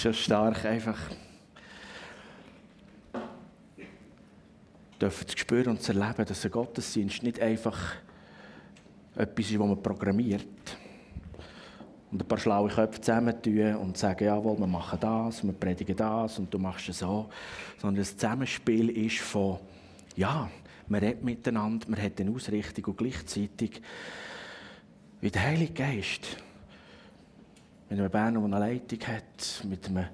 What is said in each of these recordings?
schon stark, einfach dürfen zu spüren und zu erleben, dass ein Gottesdienst nicht einfach etwas ist, das man programmiert und ein paar schlaue Köpfe zusammentun und sagen, jawohl, wir machen das, wir predigen das und du machst es so. Sondern das Zusammenspiel ist von, ja, man redet miteinander, man hat eine Ausrichtung und gleichzeitig, wie der Heilige Geist, mit einem Berner, der eine Leitung hat, mit einem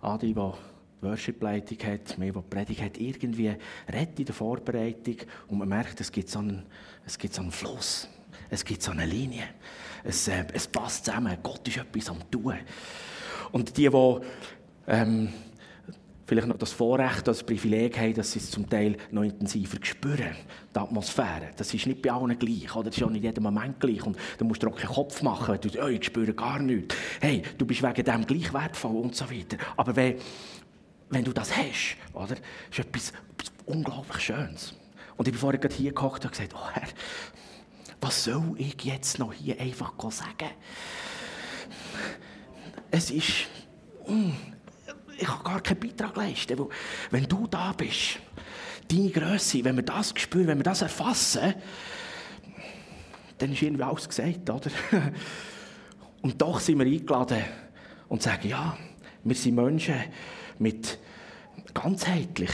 Adi, der Worship-Leitung hat, mehr, der die Predigt hat, irgendwie redet in der Vorbereitung und man merkt, es gibt so einen, es gibt so einen Fluss, es gibt so eine Linie es, äh, es passt zusammen. Gott ist etwas am Tun. Und die, die ähm, vielleicht noch das Vorrecht, das Privileg haben, dass sie es zum Teil noch intensiver spüren, die Atmosphäre. Das ist nicht bei allen gleich, oder? das ist auch nicht in jedem Moment gleich. Und du musst dir auch keinen Kopf machen, wenn du oh, ich spüre gar nichts. Hey, du bist wegen dem gleich wertvoll und so weiter. Aber wenn, wenn du das hast, oder, ist etwas, etwas unglaublich Schönes. Und ich bin vorher gerade hier gekocht und gesagt, oh Herr, was soll ich jetzt noch hier einfach sagen? Es ist. Hm, ich kann gar keinen Beitrag leisten. Weil, wenn du da bist, deine Größe, wenn wir das spüren, wenn wir das erfassen, dann ist irgendwie alles gesagt, oder? Und doch sind wir eingeladen und sagen, ja, wir sind Menschen mit ganzheitlich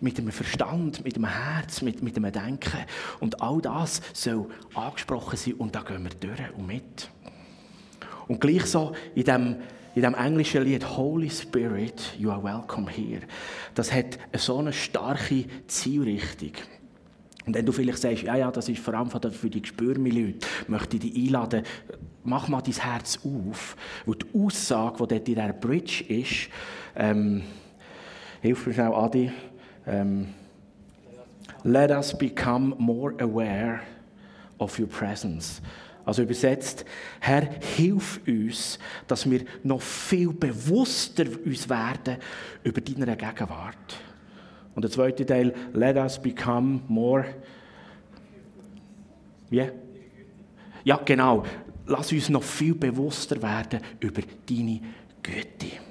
mit einem Verstand, mit einem Herz, mit, mit einem Denken. Und all das soll angesprochen sein und da gehen wir durch und mit. Und gleich so in dem, in dem englischen Lied Holy Spirit, you are welcome here. Das hat so eine starke Zielrichtung. Und wenn du vielleicht sagst, ja, ja, das ist vor allem für die Gespürmi-Leute, möchte ich dich einladen, mach mal dein Herz auf. Weil die Aussage, die dort in dieser Bridge ist, ähm, hilf mir schnell, Adi, um, let us become more aware of your presence. Also übersetzt, Herr, hilf uns, dass wir noch viel bewusster uns werden über deine Gegenwart. Und der zweite Teil, let us become more. Yeah? Ja, genau. Lass uns noch viel bewusster werden über deine Güte.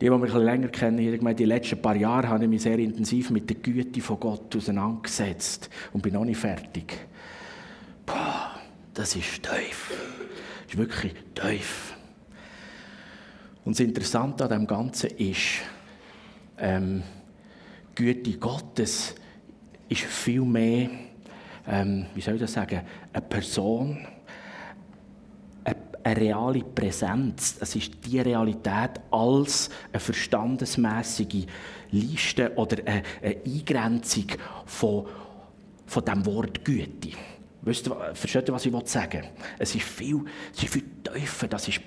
Die, die mich länger kennen, ich meine, die letzten paar Jahre habe ich mich sehr intensiv mit der Güte von Gott auseinandergesetzt und bin noch nicht fertig. Boah, das ist tief. Das ist wirklich tief. Und das Interessante an dem Ganzen ist, ähm, Güte Gottes ist viel mehr, ähm, wie soll ich das sagen, eine Person, eine reale Präsenz. Es ist die Realität als eine verstandesmäßige Liste oder eine, Eingrenzung von, von dem Wort Güte. Weißt du, versteht ihr, was ich sagen will? Es ist viel, es ist viel tiefer. Das ist,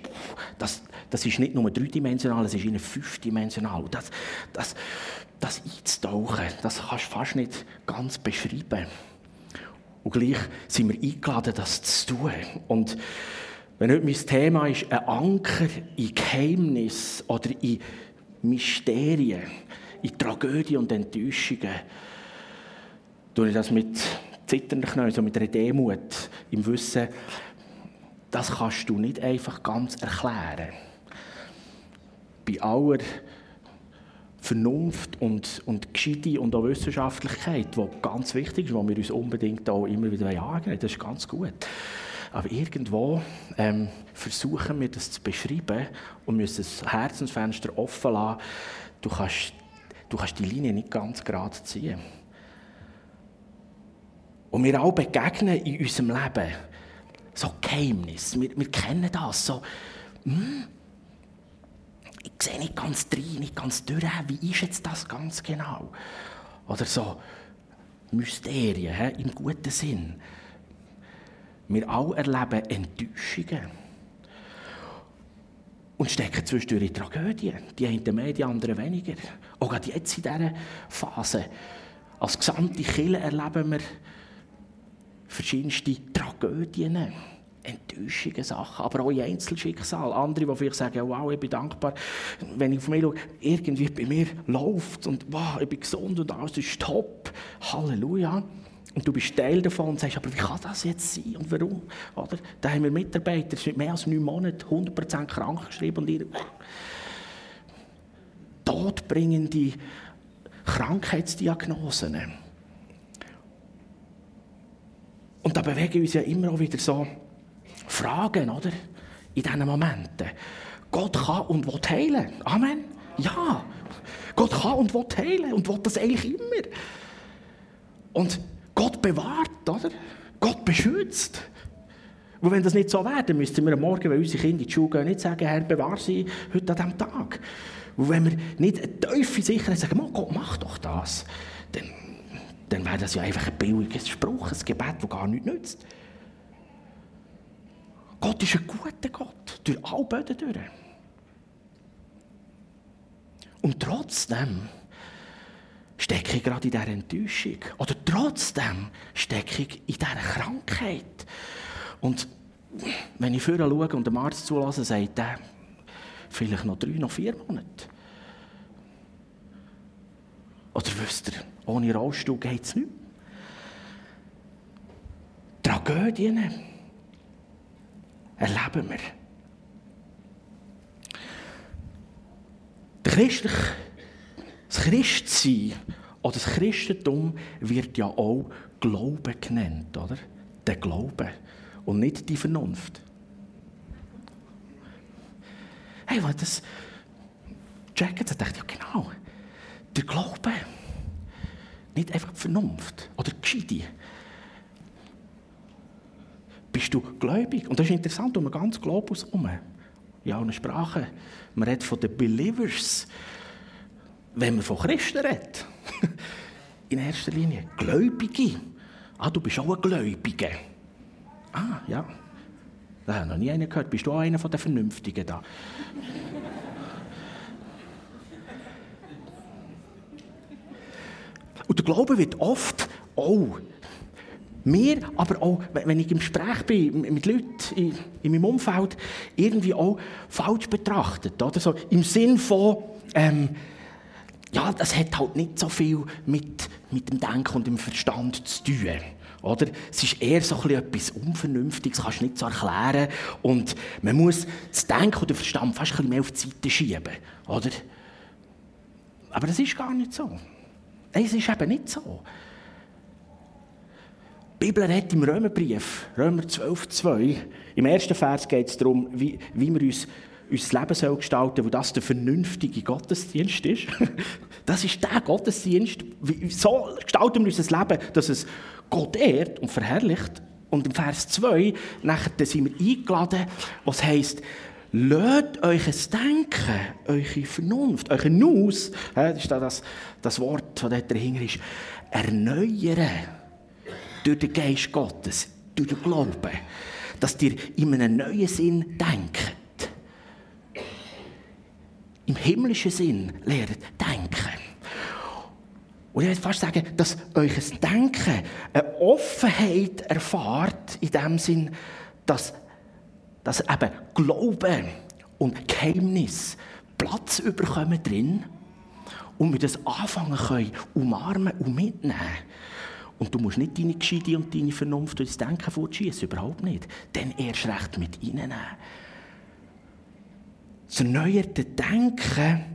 das, das ist nicht nur dreidimensional, es ist in fünfdimensional. Das, das, das einzutauchen, das kannst du fast nicht ganz beschreiben. Und gleich sind wir eingeladen, das zu tun. Und wenn heute mein Thema ist, ein Anker in Geheimnis oder in Mysterien, in Tragödien und Enttäuschungen, tue ich das mit zitternden Knien, so mit einer Demut, im Wissen, das kannst du nicht einfach ganz erklären. Bei aller Vernunft und, und Geschichte und auch Wissenschaftlichkeit, die ganz wichtig ist, die wir uns unbedingt auch immer wieder angehen das ist ganz gut. Aber irgendwo ähm, versuchen wir das zu beschreiben und müssen das Herzensfenster offen lassen. Du kannst, du kannst die Linie nicht ganz gerade ziehen. Und wir auch begegnen in unserem Leben so Geheimnis. Wir, wir kennen das. So, hm, ich sehe nicht ganz rein, nicht ganz durch. Wie ist jetzt das ganz genau? Oder so Mysterien he, im guten Sinn. Wir alle erleben Enttäuschungen. Und stecken zwischendurch in Tragödien. Die einen mehr, die anderen weniger. Auch gerade jetzt in dieser Phase. Als gesamte Kille erleben wir verschiedenste Tragödien. Enttäuschungen Sachen, aber auch in Einzelschicksal. Andere, die vielleicht sagen, wow, ich bin dankbar, wenn ich auf mich schaue, irgendwie bei mir läuft und wow, ich bin gesund und alles ist top. Halleluja. Und du bist Teil davon und sagst, aber wie kann das jetzt sein und warum? Oder? Da haben wir Mitarbeiter, die sind mehr als neun Monate 100% krank geschrieben und ihre todbringende Krankheitsdiagnosen. Und da bewegen uns ja immer auch wieder so Fragen, oder? In diesen Momenten. Gott kann und will heilen. Amen. Ja. Gott kann und will heilen und will das eigentlich immer. Und Gott bewahrt, oder? Gott beschützt. Und wenn das nicht so wäre, dann müssten wir am Morgen, wenn unsere Kinder in die Schule gehen, nicht sagen, Herr, bewahr sie heute an diesem Tag. Und wenn wir nicht eine tiefe Sicherheit sagen, Gott, mach doch das, dann, dann wäre das ja einfach ein billiges Spruch, ein Gebet, das gar nichts nützt. Gott ist ein guter Gott, durch alle Böden durch. Und trotzdem stecke ich gerade in dieser Enttäuschung. Oder trotzdem stecke ich in dieser Krankheit. Und wenn ich vorher schaue und dem Arzt zulasse, sagt er, vielleicht noch drei, noch vier Monate. Oder wisst ihr, ohne Rollstuhl geht es nicht. Tragödien erleben wir. Christlich, das Christsein oder das Christentum wird ja auch Glauben genannt, oder? Der Glaube und nicht die Vernunft. Hey, weil das checken, da dachte ich, ja genau, der Glaube, nicht einfach die Vernunft oder die Gescheide. Bist du gläubig? Und das ist interessant, um ganz Globus herum. Ja, eine Sprache. Man redet von den Believers. Wenn man von Christen redet, in erster Linie Gläubige. Ah, du bist auch ein Gläubiger. Ah, ja. Da habe ich noch nie einen gehört. Bist du auch einer den Vernünftigen da? Und der Glaube wird oft auch mir, aber auch, wenn ich im Gespräch bin mit Leuten in, in meinem Umfeld, irgendwie auch falsch betrachtet. Oder? So Im Sinn von, ähm, ja, das hat halt nicht so viel mit, mit dem Denken und dem Verstand zu tun. Oder? Es ist eher so etwas Unvernünftiges, kannst du nicht so erklären. Und man muss das Denken und den Verstand fast ein mehr auf die Seite schieben. Oder? Aber das ist gar nicht so. Es ist eben nicht so. Die Bibel redet im Römerbrief, Römer 12, 2, im ersten Vers geht es darum, wie, wie wir uns unser Leben soll gestalten soll, wo das der vernünftige Gottesdienst ist. Das ist der Gottesdienst. So gestalten wir unser Leben, dass es Gott ehrt und verherrlicht. Und im Vers 2 nachher sind wir eingeladen, was heisst, Lasst euch ein Denken, eure Vernunft, eure Nuss, das ist das, das Wort, das dahinter ist, erneuern durch den Geist Gottes, durch den Glauben, dass ihr in einem neuen Sinn denkt. Im himmlischen Sinn lernt denken. Und ich würde fast sagen, dass euch ein Denken eine Offenheit erfahrt, in dem Sinn, dass, dass eben Glauben und Geheimnis Platz überkommen drin und wir das anfangen können, umarmen und mitnehmen. Und du musst nicht deine Gescheide und deine Vernunft und dein Denken fortschießen, überhaupt nicht. Dann erst recht mit reinnehmen. Das erneuerte Denken,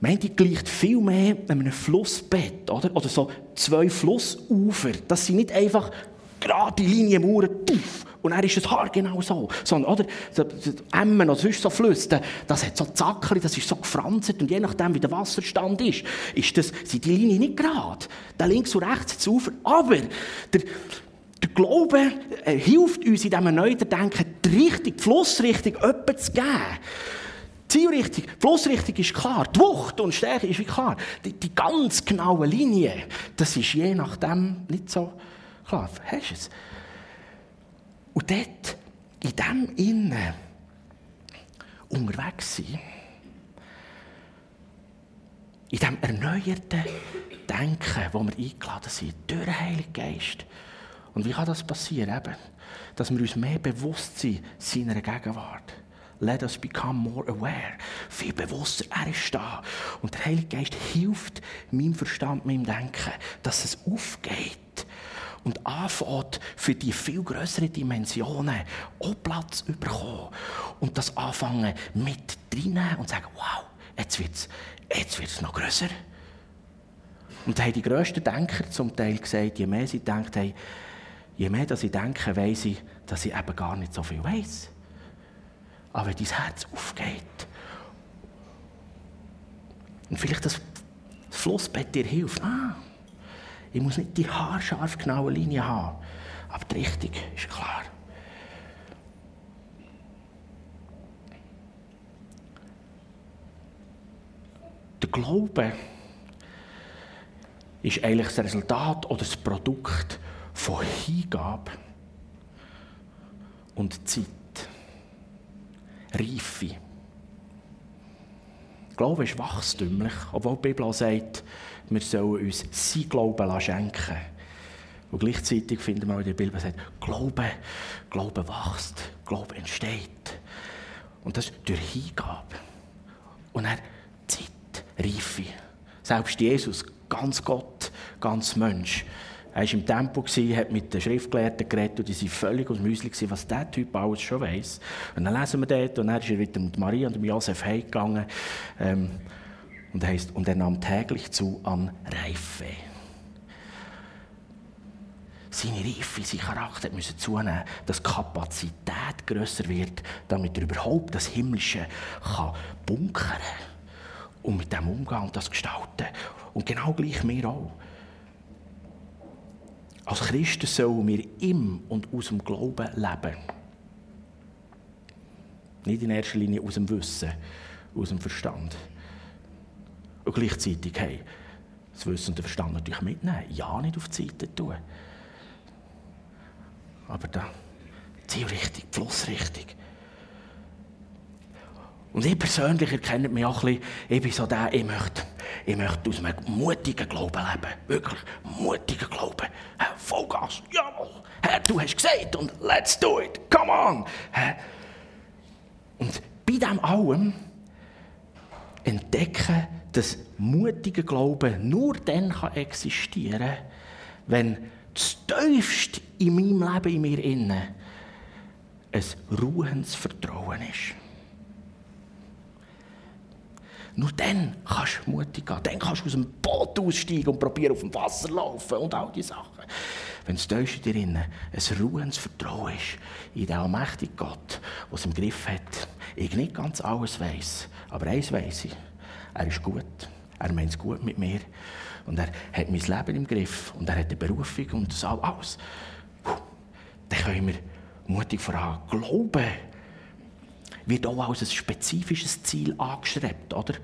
ich gleicht viel mehr einem Flussbett, oder? Oder so zwei Flussufer. Das sind nicht einfach gerade die Linie Mauern, und er ist es haargenau so. Sondern, oder, Emmen oder sonst so Flüsse, das hat so Zackeli, das ist so gefranzt und je nachdem, wie der Wasserstand ist, ist das, sind die Linien nicht gerade. Da links und rechts das Ufer. Aber der, der Glaube äh, hilft uns in diesem Neudendenken, Richtung, die Flussrichtung öppe zu geben. Die Zielrichtung, Flussrichtung ist klar, die Wucht und Stärke ist klar. Die, die ganz genaue Linie, das ist je nachdem nicht so klar. Hast du es? Und dort, in dem Innen, unterwegs sein, in diesem erneuerten Denken, wo wir eingeladen sind, durch den Heiligen Geist. Und wie kann das passieren? Eben, dass wir uns mehr bewusst sind seiner Gegenwart. Let us become more aware. Viel bewusster, er ist da. Und der Heilige Geist hilft meinem Verstand, meinem Denken, dass es aufgeht und anfängt, für die viel größeren Dimensionen auch Platz zu bekommen. Und das anfangen mit reinnehmen und sagen, wow, jetzt wird es jetzt wird's noch grösser. Und da haben die grössten Denker zum Teil gesagt, je mehr sie denkt haben, je mehr dass ich denke, weiss ich, dass ich eben gar nicht so viel weiss. Aber wenn dein Herz aufgeht und vielleicht das Flussbett dir hilft, ah, ich muss nicht die haarscharf genaue Linie haben, aber die Richtung ist klar. Der Glaube ist eigentlich das Resultat oder das Produkt von Hingabe und Zeit. Reife. Glaube ist wachstümlich, obwohl die Bibel auch sagt, wir sollen uns sein Glauben schenken. Und gleichzeitig finden wir auch in der Bibel, sagt, Glaube, Glaube wächst, Glaube entsteht. Und das durch Hingabe. Und er Zeit, Reife. Selbst Jesus, ganz Gott, ganz Mensch, er war im Tempo, hat mit den Schriftgelehrten geredet und die waren völlig aus dem Häuschen, was dieser Typ alles schon weiss. Und dann lesen wir dort, und dann ist er wieder mit Maria und Josef heimgegangen. Ähm, und, er heisst, und er nahm täglich zu an Reife. Seine Reife, sein Charakter müssen zunehmen, dass die Kapazität grösser wird, damit er überhaupt das Himmlische kann bunkern und mit dem umgehen und das gestalten. Und genau gleich wir auch. Als Christen sollen wir im und aus dem Glauben leben. Nicht in erster Linie aus dem Wissen, aus dem Verstand. Und gleichzeitig, hey, das Wissen und der Verstand natürlich mitnehmen. Ja, nicht auf die Seite tun. Aber da, Zielrichtung, Flussrichtung. Und ich persönlich erkenne mich auch ein bisschen, ich bin so der, ich möchte ich möchte aus einem mutigen Glauben leben. Wirklich mutigen Glauben. Vollgas, jawohl. Du hast gesagt und let's do it. Come on. Und bei dem allem entdecken, dass mutiger Glaube nur dann existieren kann, wenn das Tiefste in meinem Leben, in mir innen, ein ruhendes Vertrauen ist. Nur dann kannst du mutig gehen. Dann kannst du aus dem Boot aussteigen und probieren, auf dem Wasser laufen und all diese Sachen. Wenn das Täuschen dir ein ruhendes Vertrauen ist in den allmächtigen Gott, der es im Griff hat. Ich nicht ganz alles weiss, aber eins weiss ich. Er ist gut. Er meint es gut mit mir. Und er hat mein Leben im Griff. Und er hat eine Berufung und das alles. Dann können wir mutig voran glauben wird auch als ein spezifisches Ziel angestrebt, oder?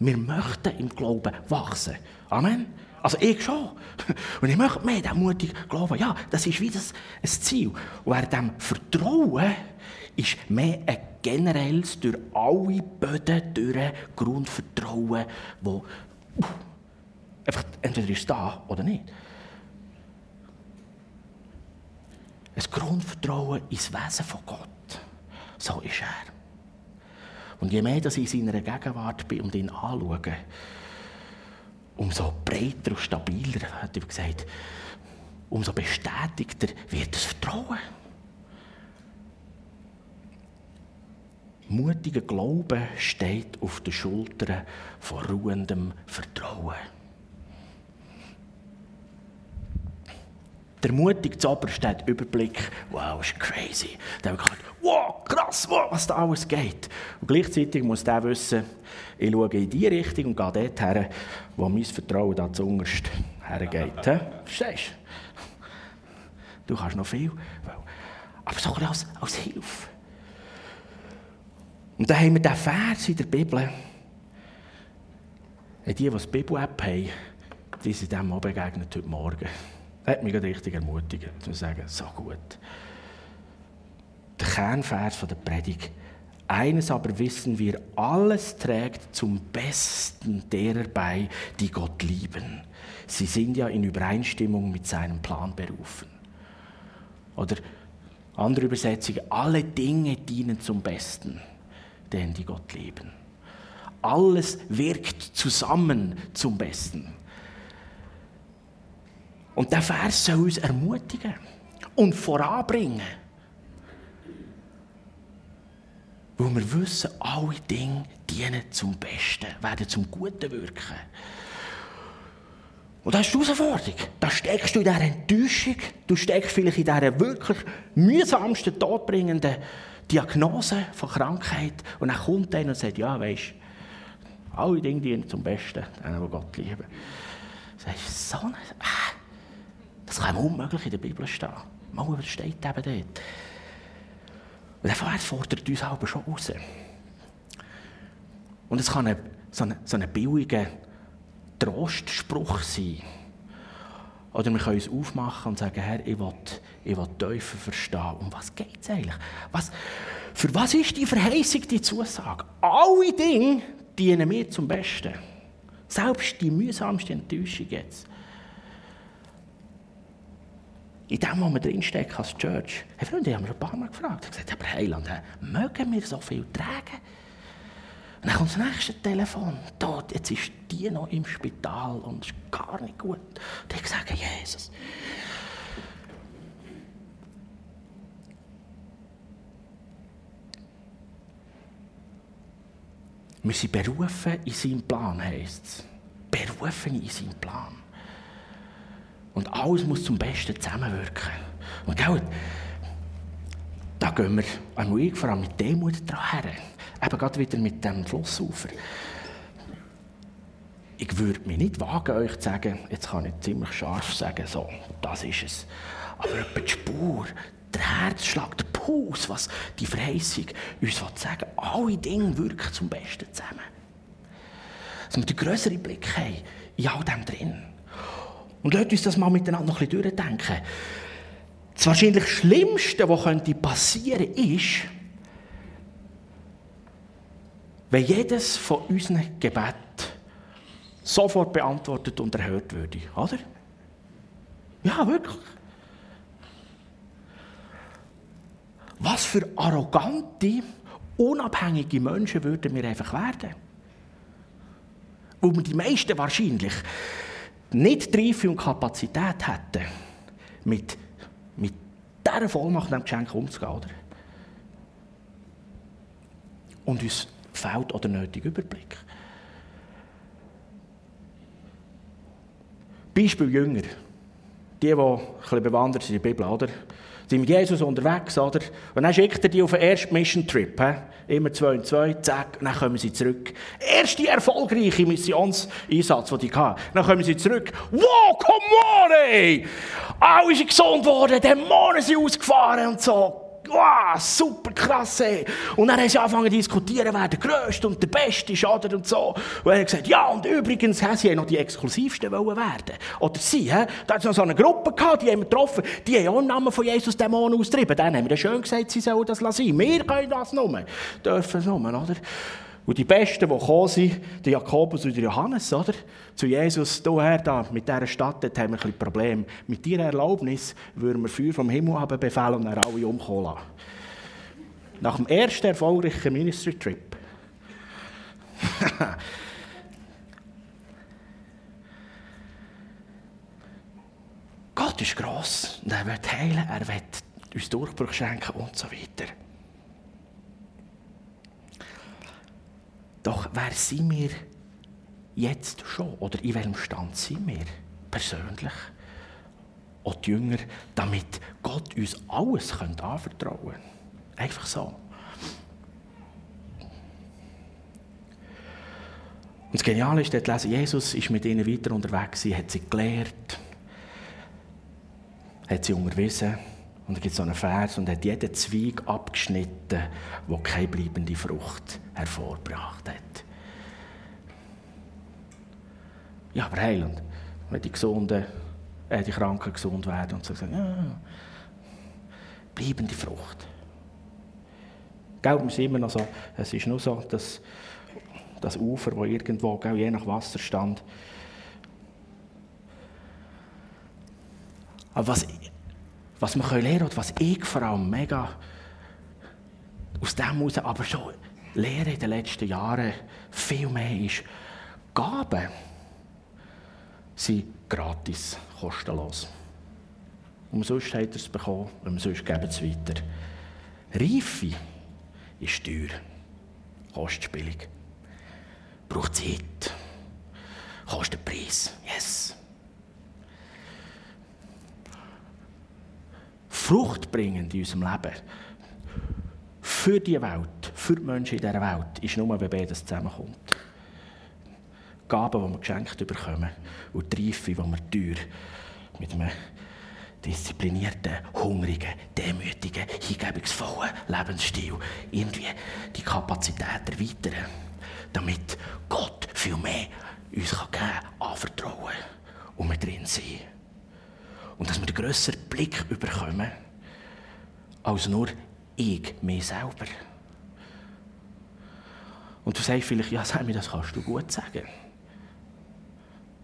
Wir möchten im Glauben wachsen. Amen. Also ich schon. Und ich möchte mehr den mutig glauben. Ja, das ist wie das ein Ziel. Und während dem Vertrauen ist mehr ein generelles, durch alle Böden durch Grundvertrauen, wo uh, einfach entweder ist da oder nicht. Ein Grundvertrauen ins Wesen von Gott. So ist er. Und je mehr ich in seiner Gegenwart bin und ihn anschaue, umso breiter und stabiler, hat er gesagt, umso bestätigter wird das Vertrauen. Mutiger Glaube steht auf den Schultern von ruhendem Vertrauen. Der mutige Zoberst hat Überblick, wow, ist crazy. Der hat gesagt, wow, krass, wow, was da alles geht. Und gleichzeitig muss der wissen, ich schaue in die Richtung und gehe dort her, wo mein Vertrauen da zuunterst hergeht. Verstehst du? Du kannst noch viel, aber so als, als Hilfe. Und dann haben wir diesen Vers in der Bibel. Die, die die Bibel-App haben, die sind dem auch begegnet heute Morgen hat mich richtig ermutigt, zu sagen, so gut. Der Kernvers der Predigt. Eines aber wissen wir, alles trägt zum Besten derer bei, die Gott lieben. Sie sind ja in Übereinstimmung mit seinem Plan berufen. Oder andere Übersetzung, alle Dinge dienen zum Besten, denen die Gott lieben. Alles wirkt zusammen zum Besten. Und der Vers soll uns ermutigen und voranbringen. Weil wir wissen, alle Dinge dienen zum Besten, werden zum Guten wirken. Und das ist die Herausforderung. Da steckst du in dieser Enttäuschung, du steckst vielleicht in dieser wirklich mühsamsten, todbringenden Diagnose von Krankheit. Und dann kommt einer und sagt, ja, weisst alle Dinge dienen zum Besten, denen, die Gott lieben. Du sagst, so eine, ah, das kann unmöglich in der Bibel stehen. Mal, was steht eben dort? Und der Vers fordert uns aber schon raus. Und es kann so, ein so ein billiger Trostspruch sein. Oder wir können uns aufmachen und sagen, Herr, ich will, ich will tiefer verstehen. Um was geht es eigentlich? Was, für was ist die Verheißung, die Zusage? Alle Dinge dienen mir zum Besten. Selbst die mühsamste Enttäuschung jetzt. In dem, wo wir drinstecken als Church. Hey Freunde, ich habe mich ein paar Mal gefragt. Ich habe gesagt, aber Heiland, mögen wir so viel tragen? Und dann kommt das nächste Telefon. Dort, jetzt ist die noch im Spital und ist gar nicht gut. Und ich sage, Jesus. Wir sind berufen in seinen Plan, heisst es. Berufen in seinen Plan. Und alles muss zum Besten zusammenwirken. Und gell, da gehen wir einmal vor allem mit Demut dran her. Eben gerade wieder mit dem Flussufer. Ich würde mich nicht wagen, euch zu sagen, jetzt kann ich ziemlich scharf sagen, so, das ist es. Aber die Spur, der Herzschlag, der Puls, was die Verheißung uns sagen alle Dinge wirken zum Besten zusammen. Dass wir den grösseren Blick haben, in all dem drin. Und lasst uns das mal miteinander noch ein bisschen durchdenken. Das wahrscheinlich Schlimmste, was passieren könnte, ist, wenn jedes von unseren Gebeten sofort beantwortet und erhört würde. Oder? Ja, wirklich. Was für arrogante, unabhängige Menschen würden wir einfach werden. Wo wir die meisten wahrscheinlich nicht Reife und Kapazität hätten, mit, mit dieser Vollmacht dem Geschenk umzugehen. Oder? Und uns fehlt oder nötig Überblick. Beispiel Jünger. Die, die ein bewandert sind in der Bibel, oder? sind mit Jesus unterwegs, oder? Und dann schickt er die auf den ersten Mission-Trip, immer zwei und zwei, zack, und dann kommen sie zurück. Erste erfolgreiche Missionseinsatz, den die hatten. Dann kommen sie zurück. Wow, come on, ey! Alle sind gesund worden, Dämonen sind ausgefahren und so wow, super krass, ey. Und dann haben sie angefangen zu diskutieren, wer der Größte und der Beste ist, oder? Und so. Und er hat gesagt, ja, und übrigens, he, sie haben noch die Exklusivsten werden. Oder sie, he, da hat es noch so eine Gruppe gehabt, die haben wir getroffen, die haben auch im Namen von Jesus Dämonen austrieben. Dann haben wir schön gesagt, sie sollen das lassen. Wir können das nur. Dürfen es nur, oder? Und die Besten, die gekommen sind, der Jakobus und der Johannes, oder? Zu Jesus, Herr, da, mit dieser Stadt dort haben wir ein Problem. Mit deiner Erlaubnis würden wir Feuer vom Himmel haben befehlen und dann alle umkommen lassen. Nach dem ersten erfolgreichen Ministry-Trip. Gott ist gross und er will heilen, er will uns Durchbruch schenken und so weiter. Doch wer sind wir jetzt schon? Oder in welchem Stand sind wir persönlich? Auch die Jünger, damit Gott uns alles anvertrauen könnte. Einfach so. Und das Geniale ist, dort lesen, Jesus ist mit ihnen weiter unterwegs, hat sie gelehrt, hat sie unterwiesen. Und da gibt es so einen Vers und hat jeden Zweig abgeschnitten, der keine bleibende Frucht hervorgebracht hat. Ja, aber heilend. Wenn die Gesunden, äh, die Kranken gesund werden und so sagen, ja, bleibende Frucht. Wir sind immer noch so, es ist nur so, dass das Ufer, wo irgendwo, gell, je nach Wasserstand. Aber was was wir lernen können, und was ich vor allem mega aus dem heraus aber schon lehre in den letzten Jahren viel mehr ist, Gaben sind gratis, kostenlos. Umsonst hat er es bekommen, umsonst geben es weiter. Reife ist teuer, kostet billig, braucht Zeit, kostet Preis, yes. Fruchtbringend in unserem Leben für die Welt, für die Menschen in dieser Welt, ist nur, wenn beides zusammenkommt. Gaben, die wir geschenkt bekommen und die Reife, die wir teuer mit einem disziplinierten, hungrigen, demütigen, hingebungsvollen Lebensstil irgendwie die Kapazität erweitern, damit Gott viel mehr uns geben kann, anvertrauen und mit drin sein. Und dass wir einen grösseren Blick bekommen, als nur ich, mir selber. Und du sagst vielleicht, ja, Sammy, das kannst du gut sagen.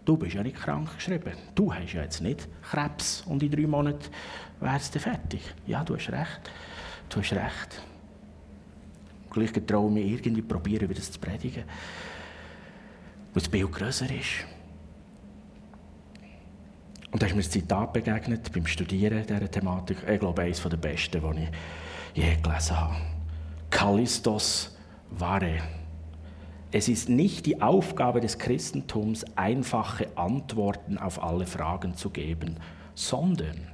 Du bist ja nicht krank geschrieben. Du hast ja jetzt nicht Krebs und in drei Monaten wärst du fertig. Ja, du hast recht. Du hast recht. Gleich getraue mir irgendwie probieren, über das zu predigen. Weil das Bild grösser ist. Und da ist mir ein Zitat begegnet beim Studieren dieser Thematik. Ich glaube, eines der besten, die ich je gelesen habe. Kallistos Vare. Es ist nicht die Aufgabe des Christentums, einfache Antworten auf alle Fragen zu geben, sondern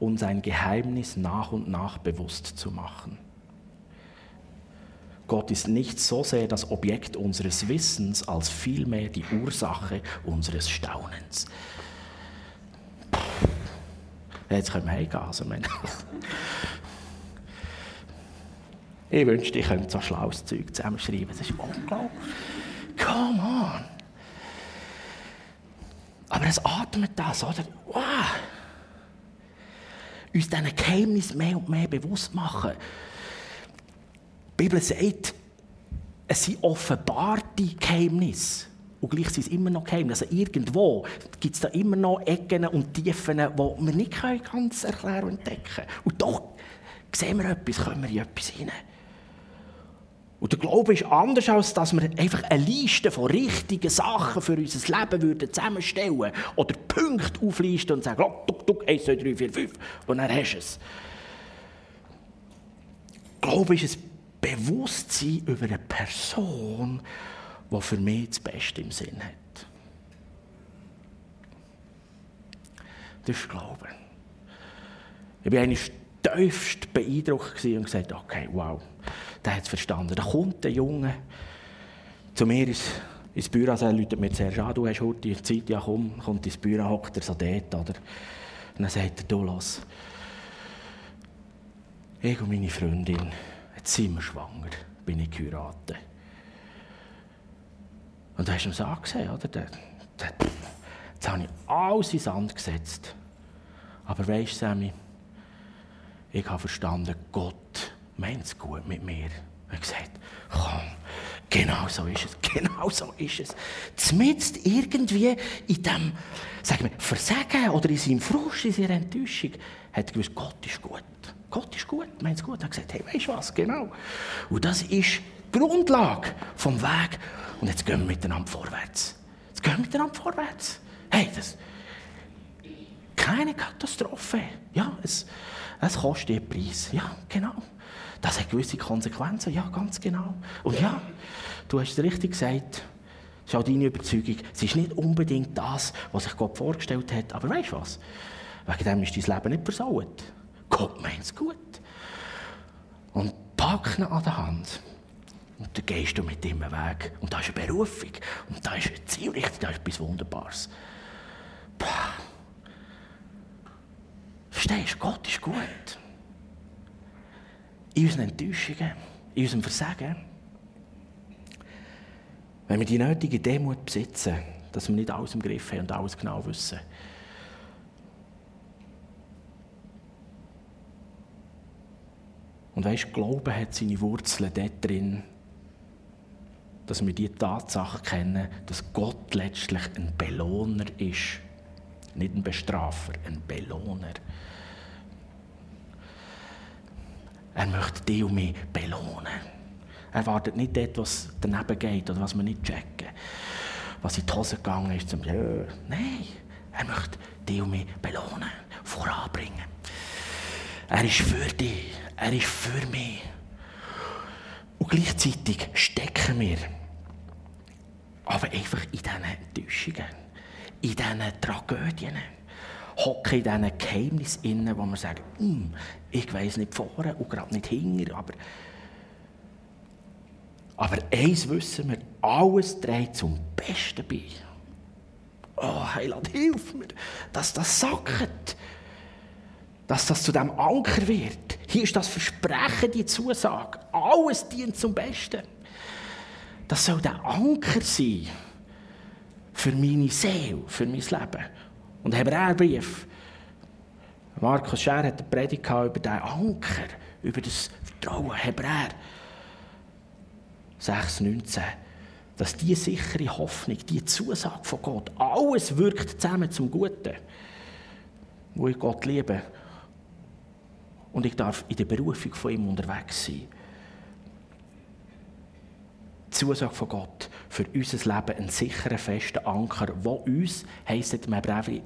uns ein Geheimnis nach und nach bewusst zu machen. Gott ist nicht so sehr das Objekt unseres Wissens, als vielmehr die Ursache unseres Staunens. Jetzt können wir heimgehen. Also, Ich wünschte, ich könnte so schlaues Zeug zusammenschreiben. Das ist unglaublich. Come on. Aber es atmet das, oder? Wow. Uns diesen Geheimnis mehr und mehr bewusst machen. Die Bibel sagt, es sind offenbarte Geheimnisse. Und gleich sind es immer noch Geheimnisse. Also irgendwo gibt es da immer noch Ecken und Tiefen, die wir nicht ganz erklären und entdecken. Und doch sehen wir etwas, können wir in etwas hinein. Und der Glaube ist anders, als dass wir einfach eine Liste von richtigen Sachen für unser Leben würden zusammenstellen oder Punkte auflisten und sagen, tuk, tuk, 1, 2, 3, 4, 5 und dann hast du es. Glaube ist ein Bewusstsein über eine Person, die für mich das Beste im Sinn hat. Das ist Glaube. Ich war eigentlich tiefst beeindruckt und gesagt, okay, wow der hat es verstanden. Da kommt der Junge zu mir ins, ins Büro, also er läutet mir zuerst an, du hast heute Zeit, ja komm, kommt ins Büro, hockt er so dort, oder? Und dann sagt er, du, los, ich und meine Freundin, jetzt sind wir schwanger, bin ich geheiratet. Und da hast du ihm so angesehen, oder? Der, der, jetzt habe ich alles in Sand gesetzt. Aber weisst du, Sammy, ich habe verstanden, Gott meint es gut mit mir. Er hat gesagt, komm, genau so ist es, genau so ist es. Zumindest irgendwie in dem, sagen wir, Versagen oder in seinem Frust, in seiner Enttäuschung, hat er gewusst, Gott ist gut. Gott ist gut, meint es gut. Er hat gesagt, hey, weißt du was, genau. Und das ist Grundlage vom Weg. Und jetzt gehen wir miteinander vorwärts. Jetzt gehen wir miteinander vorwärts. Hey, das keine Katastrophe. Ja, es, es kostet den Preis. Ja, genau. Das hat gewisse Konsequenzen, ja, ganz genau. Und ja, du hast es richtig gesagt, das ist auch deine Überzeugung. Es ist nicht unbedingt das, was sich Gott vorgestellt hat, aber weißt du was? Wegen dem ist dein Leben nicht versaut. Gott meint es gut. Und pack ihn an der Hand. Und dann gehst du mit ihm Weg. Und da ist eine Berufung. Und da ist eine Zielrichtung, da ist etwas Wunderbares. Puh. Verstehst du? Gott ist gut in unseren Enttäuschungen, in unserem Versagen. Wenn wir die nötige Demut besitzen, dass wir nicht alles im Griff haben und alles genau wissen. Und weißt, Glauben hat seine Wurzeln dort drin, dass wir die Tatsache kennen, dass Gott letztlich ein Belohner ist. Nicht ein Bestrafer, ein Belohner. Er möchte dich und mich belohnen. Er wartet nicht dort, was daneben geht oder was wir nicht checken. Was in die Hose gegangen ist. Zum, ja. Nein, Er möchte dich und mich belohnen, voranbringen. Er ist für dich, er ist für mich. Und gleichzeitig stecken wir aber einfach in diesen Enttäuschungen, in diesen Tragödien, hocken in diesen Geheimnissen innen, wo wir sagen, hm, ich weiß nicht vorne und gerade nicht hinter, aber aber eins wissen wir, alles dreht zum Besten bei. Oh, Heiland, hilf mir, dass das sackt. Dass das zu dem Anker wird. Hier ist das Versprechen, die Zusage. Alles dient zum Besten. Das soll der Anker sein für meine Seele, für mein Leben. Und Hebräerbrief, Markus Scher hat eine Predigt über diesen Anker, über das Vertrauen. Hebräer 6,19. Dass diese sichere Hoffnung, diese Zusage von Gott, alles wirkt zusammen zum Guten, wo ich Gott liebe. Und ich darf in der Berufung von ihm unterwegs sein. Die Zusage von Gott für unser Leben ein sicherer, fester Anker, der uns, heisst es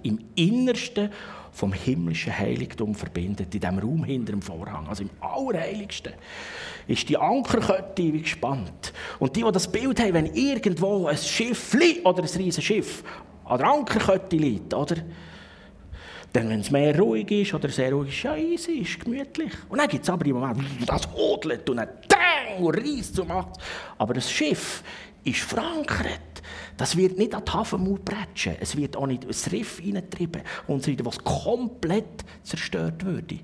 im Innersten vom himmlischen Heiligtum verbindet, in diesem Raum hinter dem Vorhang, also im Allerheiligsten, ist die Ankerkette wie gespannt. Und die, die das Bild haben, wenn irgendwo ein Schiff oder ein riesiges Schiff an der Ankerkette liegt, oder? Dann, wenn es mehr ruhig ist oder sehr ruhig ist, ja, easy, ist gemütlich. Und dann gibt es aber im Moment, das hodelt und dann dang und reißt zum Macht. Aber das Schiff ist verankert. Das wird nicht an die Hafenmauer prätschen. Es wird auch nicht ins Riff hineintrieben und so was komplett zerstört würde.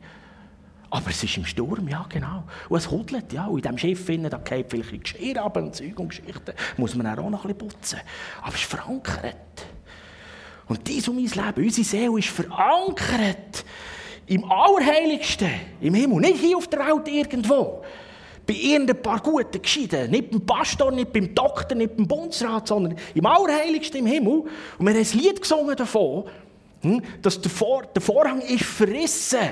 Aber es ist im Sturm, ja genau. Und es hudelt, ja. Und in diesem Schiff innen, da geht vielleicht Geschirr ab und Zeug und Geschichten. Muss man auch noch ein bisschen putzen. Aber es ist verankert. Und dies und mein Leben, unsere Seele ist verankert im Allerheiligsten, im Himmel. Nicht hier auf der Welt irgendwo bei irgendein paar guten Gescheiten. Nicht beim Pastor, nicht beim Doktor, nicht beim Bundesrat, sondern im Allerheiligsten im Himmel. Und wir haben ein Lied gesungen davon, hm, dass der, Vor der Vorhang ist verrissen.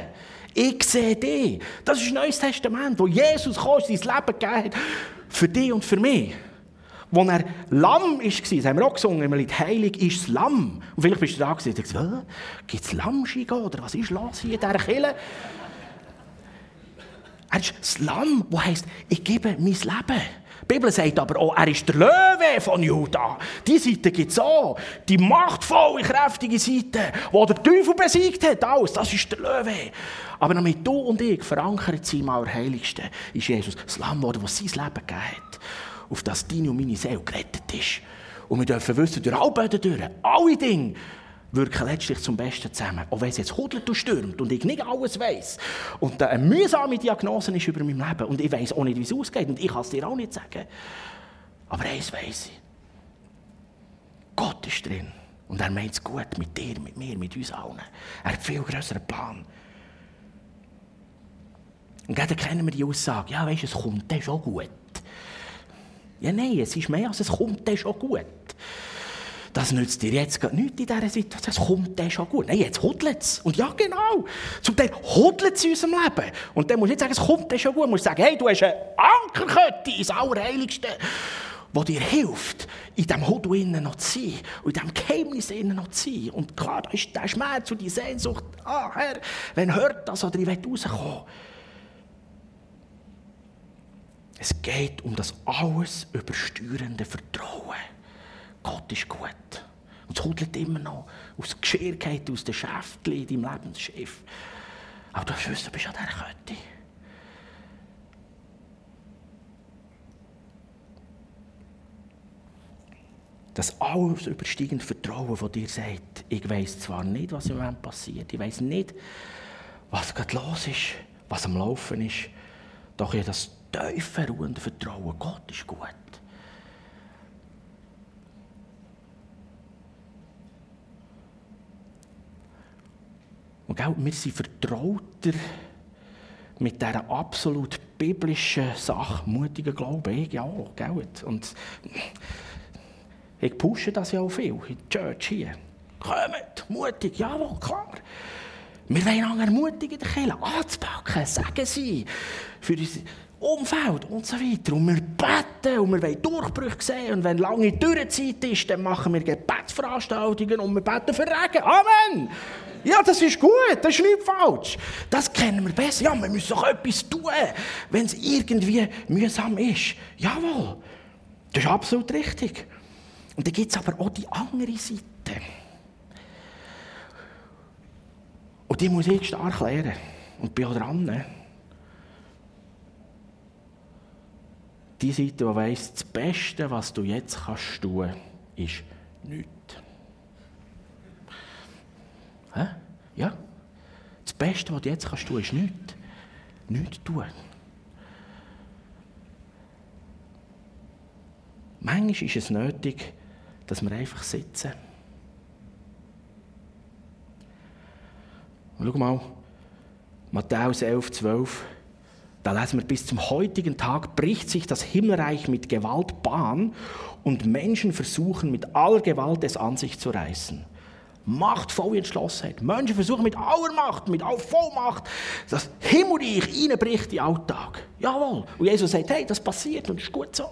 Ich sehe dich. Das ist ein neues Testament, wo Jesus kam, sein Leben gegeben hat. Für dich und für mich. Als er Lamm war, das haben wir auch gesungen, im Lied «Heilig ist das Lamm». Und vielleicht bist du da gewesen und denkst, gibt es Lammschiga oder was ist los hier in dieser Kirche? Er ist das Lamm, das heisst, ich gebe mein Leben. Die Bibel sagt aber auch, er ist der Löwe von Juda. Die Seite gibt es auch. Die machtvolle, kräftige Seite, die der Teufel besiegt hat. Alles, das ist der Löwe. Aber damit du und ich verankert sind im Allerheiligsten, ist Jesus das Lamm, das sein Leben gegeben hat. Auf das deine und meine Seele gerettet ist. Und wir dürfen wissen, durch alle Böden durch, alle Dinge, wirken letztlich zum Besten zusammen. Auch wenn es jetzt hudelt und stürmt und ich nicht alles weiss. Und eine mühsame Diagnose ist über mein Leben. Und ich weiss auch nicht, wie es ausgeht. Und ich kann es dir auch nicht sagen. Aber eins weiss ich. Gott ist drin. Und er meint es gut mit dir, mit mir, mit uns allen. Er hat einen viel größeren Plan. Und dann kennen wir die Aussage, ja, weißt du, es kommt dann schon gut. Ja, nein, es ist mehr als es kommt dann schon gut das nützt dir jetzt nichts in dieser Situation. Das kommt dann schon gut. Nein, jetzt hudelt es. Und ja, genau. Zum Teil hudelt es in unserem Leben. Und dann musst du nicht sagen, es kommt dann schon gut. Du musst sagen, hey, du hast eine Ankerkette ins Allerheiligste, die dir hilft, in diesem Hudel innen noch zu sein. Und in diesem Geheimnis innen noch zu sein. Und klar, da ist der Schmerz und die Sehnsucht. Ah, Herr, wenn hört das oder ich will rauskommen. Es geht um das alles übersteuernde Vertrauen. Gott ist gut. Und es hudelt immer noch aus Geschirrkeit, aus den Schäftchen in deinem Lebensschiff. Aber du wirst du bist an dieser Kette. Das alles übersteigende Vertrauen, das dir sagt, ich weiß zwar nicht, was im Moment passiert, ich weiß nicht, was gerade los ist, was am Laufen ist, doch ich das tiefe, ruhende Vertrauen, Gott ist gut. Und gell, wir sind vertrauter mit dieser absolut biblischen Sache, mutiger Glaube. Ich ja gell? Und ich pushe das ja auch viel in der Church hier. Kommt, mutig, jawohl, klar. Wir wollen einander ermutigen, der Kirche anzupacken, sagen sie. Für uns. Umfeld und so weiter. Und wir beten und wir wollen Durchbrüche sehen. Und wenn lange Dürrezeit ist, dann machen wir Gebetsveranstaltungen und wir beten für Regen. Amen! Ja, das ist gut, das ist nicht falsch. Das kennen wir besser. Ja, wir müssen doch etwas tun, wenn es irgendwie mühsam ist. Jawohl, das ist absolut richtig. Und dann gibt es aber auch die andere Seite. Und die muss ich stark lernen. Und bin auch dran. Die Seite, die weiss, das Beste, was du jetzt kannst tun, ist nichts. Hä? Ja? Das Beste, was du jetzt kannst tun, ist nichts. Nichts tun. Manchmal ist es nötig, dass wir einfach sitzen. Schau mal, Matthäus 11, 12, da lesen wir, bis zum heutigen Tag bricht sich das Himmelreich mit Gewalt Bahn und Menschen versuchen mit aller Gewalt es an sich zu reißen. Machtvolle Entschlossenheit. Menschen versuchen mit aller Macht, mit aller Vollmacht, das Himmelreich reinbricht in den Alltag. Jawohl. Und Jesus sagt, hey, das passiert und ist gut so.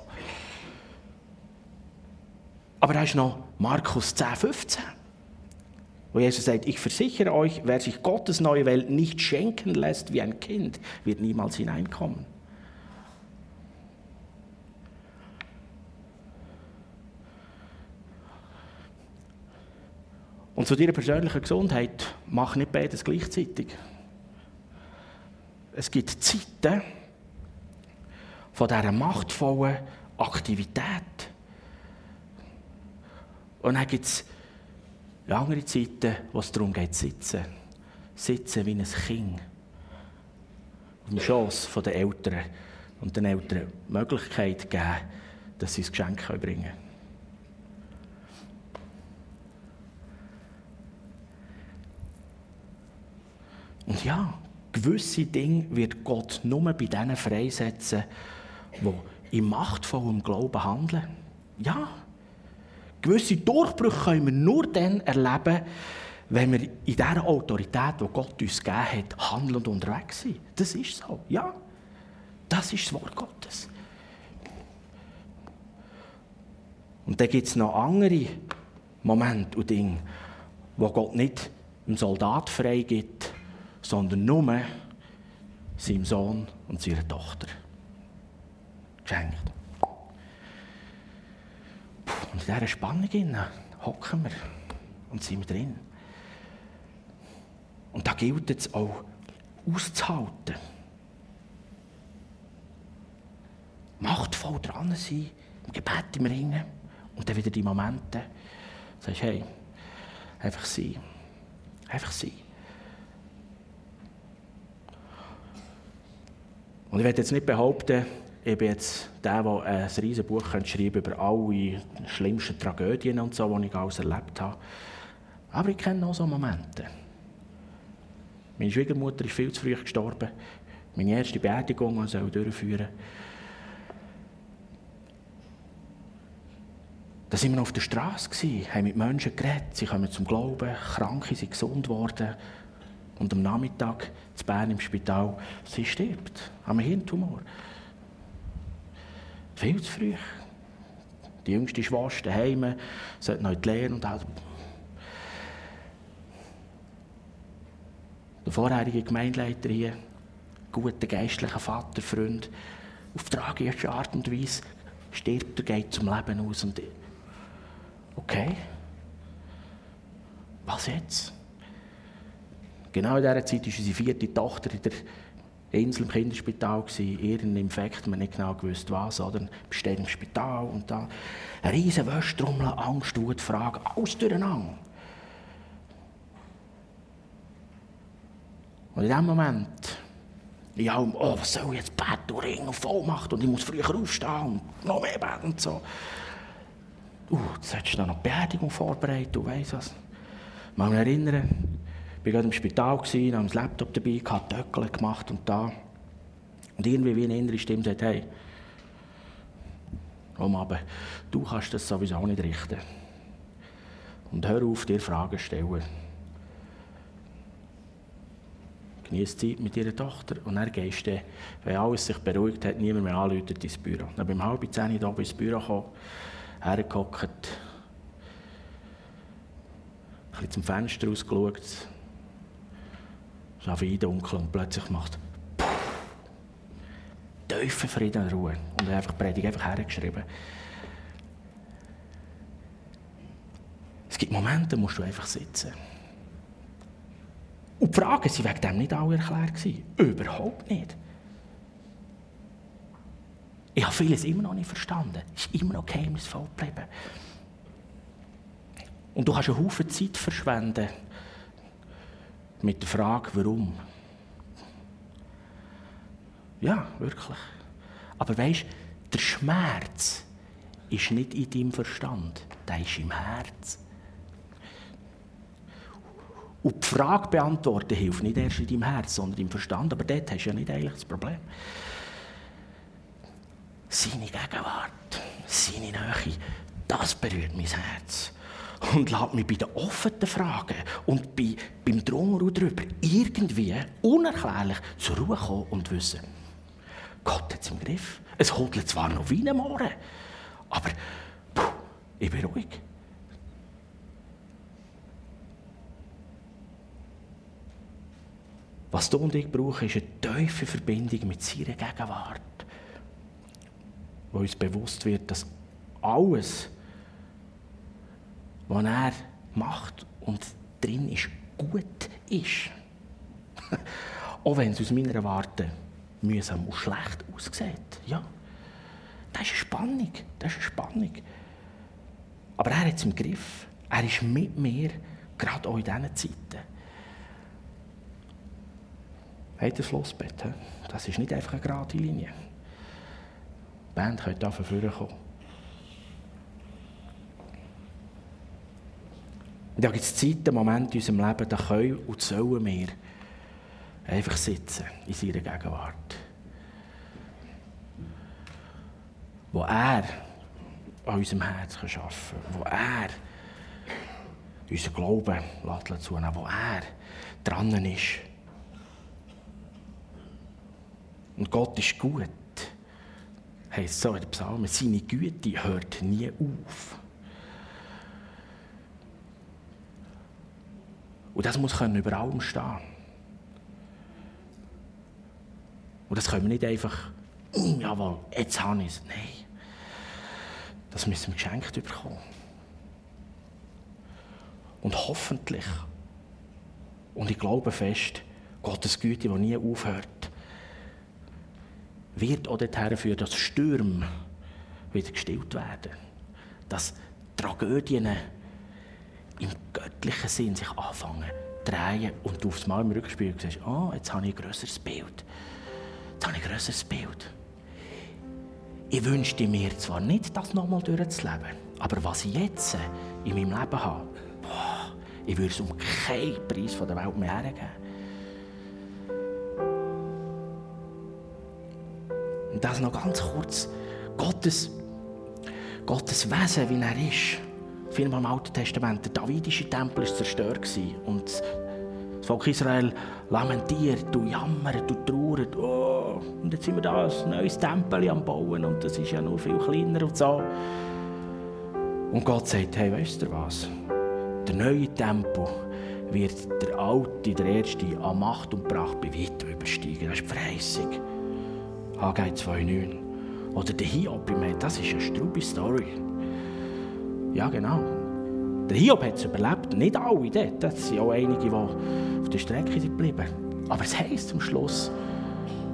Aber da ist noch Markus 10, 15. Wo Jesus sagt, ich versichere euch, wer sich Gottes neue Welt nicht schenken lässt wie ein Kind, wird niemals hineinkommen. Und zu deiner persönlichen Gesundheit mach nicht beides gleichzeitig. Es gibt Zeiten von dieser machtvollen Aktivität. Und dann gibt es andere Zeiten, wo es darum geht, sitzen. Sitzen wie ein Kind. Auf dem Schoss der Eltern. Und den Eltern die Möglichkeit geben, dass sie ein Geschenk bringen können. Und ja, gewisse Dinge wird Gott nur bei denen freisetzen, die im machtvollen Glauben handeln. Ja, gewisse Durchbrüche können wir nur dann erleben, wenn wir in dieser Autorität, die Gott uns gegeben hat, handelnd unterwegs sind. Das ist so, ja. Das ist das Wort Gottes. Und dann gibt es noch andere Momente und Dinge, wo Gott nicht einem Soldat freigibt, sondern nur seinem Sohn und seiner Tochter. Geschenkt. Und in dieser Spannung hocken wir und sind wir drin. Und da gilt es auch auszuhalten. Machtvoll dran sein, im Gebet im Ringen und dann wieder die Momente, sagst, hey, einfach sein. Einfach sein. Und ich werde jetzt nicht behaupten, ich bin jetzt der, der ein riesiges Buch schreiben über alle schlimmsten Tragödien und so, die ich alles erlebt habe. Aber ich kenne auch so Momente. Meine Schwiegermutter ist viel zu früh gestorben. Meine erste Beerdigung ich durchführen Da waren wir auf der Straße, haben mit Menschen geredet, sie kommen zum Glauben, Kranke sind gesund geworden. Und am Nachmittag zu Bern im Spital, sie stirbt einem Hirntumor. Viel zu früh. Die jüngste Schwester daheim, sollte noch in die und all. Der vorherige Gemeindeleiter hier, guter geistlicher Vater, Freund, auf tragische Art und Weise stirbt er, geht zum Leben aus. Und okay, was jetzt? Genau in dieser Zeit war unsere vierte Tochter in der Insel im Kinderspital. Irgendein Infekt, man nicht genau gewusst was. Oder? Besteht im Spital und da. Eine riesige Wäschtrommel, Angst, Wut, Frage, alles durcheinander. Und in dem Moment, ja, oh, was soll ich jetzt beten und ringen und Vollmacht und ich muss früher aufstehen und noch mehr beten und so. Uh, jetzt hättest du noch eine Beerdigung vorbereitet, du weißt was. Mich erinnern, war gerade im Spital, habe das Laptop dabei, hatte Töckel gemacht und da. Und irgendwie wie eine innere Stimme sagt, hey, komm aber, du kannst das sowieso nicht richten. Und hör auf, dir Fragen zu stellen. genießt Zeit mit ihrer Tochter und dann gehst du, wenn alles sich beruhigt hat, niemand mehr anläutet ins Büro. Dann bin ich um halb zehn Uhr ins Büro gekommen, hergehockt, ein bisschen zum Fenster rausgeschaut, es war wie dunkel und plötzlich macht tiefen Frieden und Ruhe. Und einfach Predigt einfach hergeschrieben. Es gibt Momente, musst du einfach sitzen. Und die Fragen waren wegen dem nicht alle erklärt. Überhaupt nicht. Ich habe vieles immer noch nicht verstanden. Es ist immer noch geheimnisvoll geblieben. Und du kannst einen Haufen Zeit verschwenden mit der Frage, warum. Ja, wirklich. Aber weißt der Schmerz ist nicht in deinem Verstand, der ist im Herz. Und die Frage beantworten hilft nicht erst in deinem Herz, sondern im Verstand. Aber dort hast du ja nicht eigentlich das Problem. Seine Gegenwart, seine Nähe, das berührt mein Herz. Und lässt mich bei den offenen Fragen und bei, beim Drungen drüber irgendwie unerklärlich zur Ruhe kommen und wissen, Gott hat es im Griff. Es hodelt zwar noch wie ein Mohren, aber puh, ich bin ruhig. Was du und ich brauchen, ist eine tiefe Verbindung mit seiner Gegenwart. Wo uns bewusst wird, dass alles, was er macht und drin ist, gut ist. Auch wenn es aus meiner Warte mühsam und schlecht aussieht. Ja. Das ist eine Spannung. Das ist eine Spannung. Aber er hat es im Griff. Er ist mit mir, gerade auch in diesen Zeiten. Habt ihr Flussbett? Das ist nicht einfach eine gerade Linie. Die Band könnte da vorne kommen. Und da gibt es Zeiten, Momente in unserem Leben, da können und sollen wir einfach sitzen in seiner Gegenwart. Wo er an unserem Herz arbeiten kann, wo er unseren Glauben lässt, wo er dran ist. Und Gott ist gut. Heißt so in den Psalmen, seine Güte hört nie auf. Und das muss über allem stehen. Und das können wir nicht einfach, mm, jawohl, jetzt habe ich es. Nein. Das müssen wir geschenkt bekommen. Und hoffentlich, und ich glaube fest, Gottes Güte, die nie aufhört, wird auch dorthin führen, dass Stürme wieder gestillt werden. Dass Tragödien im göttlichen Sinn sich anfangen drehen und du aufs Mal im Rückspiel siehst, oh, jetzt habe ich ein grösseres Bild. Jetzt habe ich ein grösseres Bild. Ich wünschte mir zwar nicht, das nochmal durchzuleben, aber was ich jetzt in meinem Leben habe, boah, ich würde es um keinen Preis der Welt mehr hergeben. Und das noch ganz kurz. Gottes, Gottes Wesen, wie er ist. Vielmal im Alten Testament, der davidische Tempel war zerstört. Und das Volk Israel lamentiert, du jammert, du trauert. Oh, und jetzt sind wir da ein neues Tempel am Bauen und das ist ja noch viel kleiner und so. Und Gott sagt, hey, weißt du was? Der neue Tempel wird der alte, der erste, an Macht und Pracht bei weitem übersteigen. Das ist die Verheißung. Haggai 2,9. Oder der Hiob, ich meine, das ist eine strube Story. Ja, genau. Der Hiob hat es überlebt, nicht alle dort. Es sind auch einige, die auf der Strecke sind geblieben. Aber es heisst zum Schluss,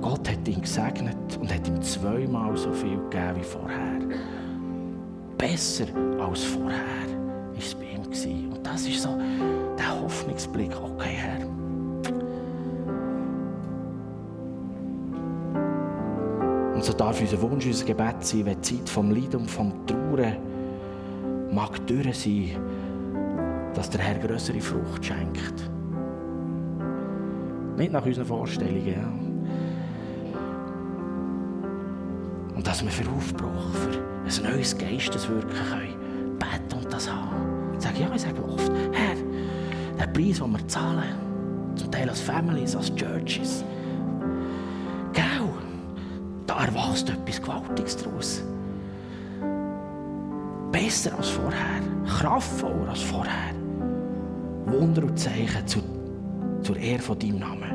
Gott hat ihn gesegnet und hat ihm zweimal so viel gegeben wie vorher. Besser als vorher war es bei ihm. Und das ist so der Hoffnungsblick. Okay, Herr, Und so darf unser Wunsch, unser Gebet sein, wenn die Zeit vom Leiden und vom Trauern mag durch sein, dass der Herr größere Frucht schenkt. Nicht nach unseren Vorstellungen. Ja. Und dass wir für Aufbruch, für ein neues Geisteswirken können, beten und das haben. Ich sage, ja, ich sage oft, Herr, der Preis, den wir zahlen, zum Teil als Families, als Churches. Gell? Da erwachst etwas Gewaltiges daraus. Besser als vorher, kraftvoller als vorher. Wunder und Zeichen zu, zur Ehre von deinem Namen.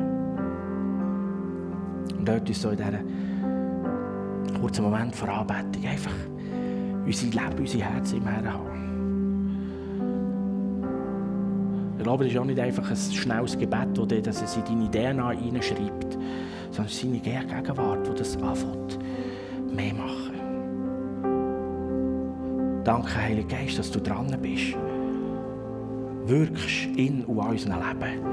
Und dort uns so in diesem kurzen Moment vor Anbetung einfach unser Leben, unser Herz im Herzen haben. Ich glaube, ist auch nicht einfach ein schnelles Gebet, das es in deine DNA hineinschreibt, sondern es ist seine Gegenwart, die das anfängt, mehr machen. Danke, Heiliger Geist, dass du dran bist. Wirkst in und an unserem Leben.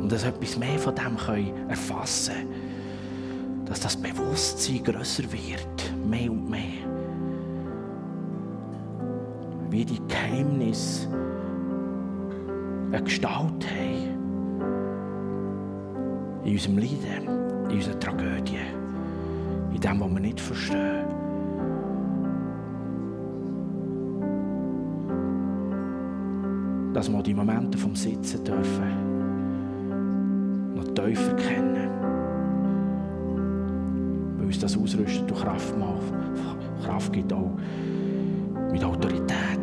Und dass etwas mehr von dem können erfassen können. Dass das Bewusstsein grösser wird, mehr und mehr wie die Geheimnisse eine Gestalt haben. In unserem Leiden, in unserer Tragödie, in dem, was wir nicht verstehen. Dass wir die Momente vom Sitzen dürfen, noch tiefer kennen. Weil uns das ausrüstet und Kraft, macht, Kraft gibt auch mit Autorität.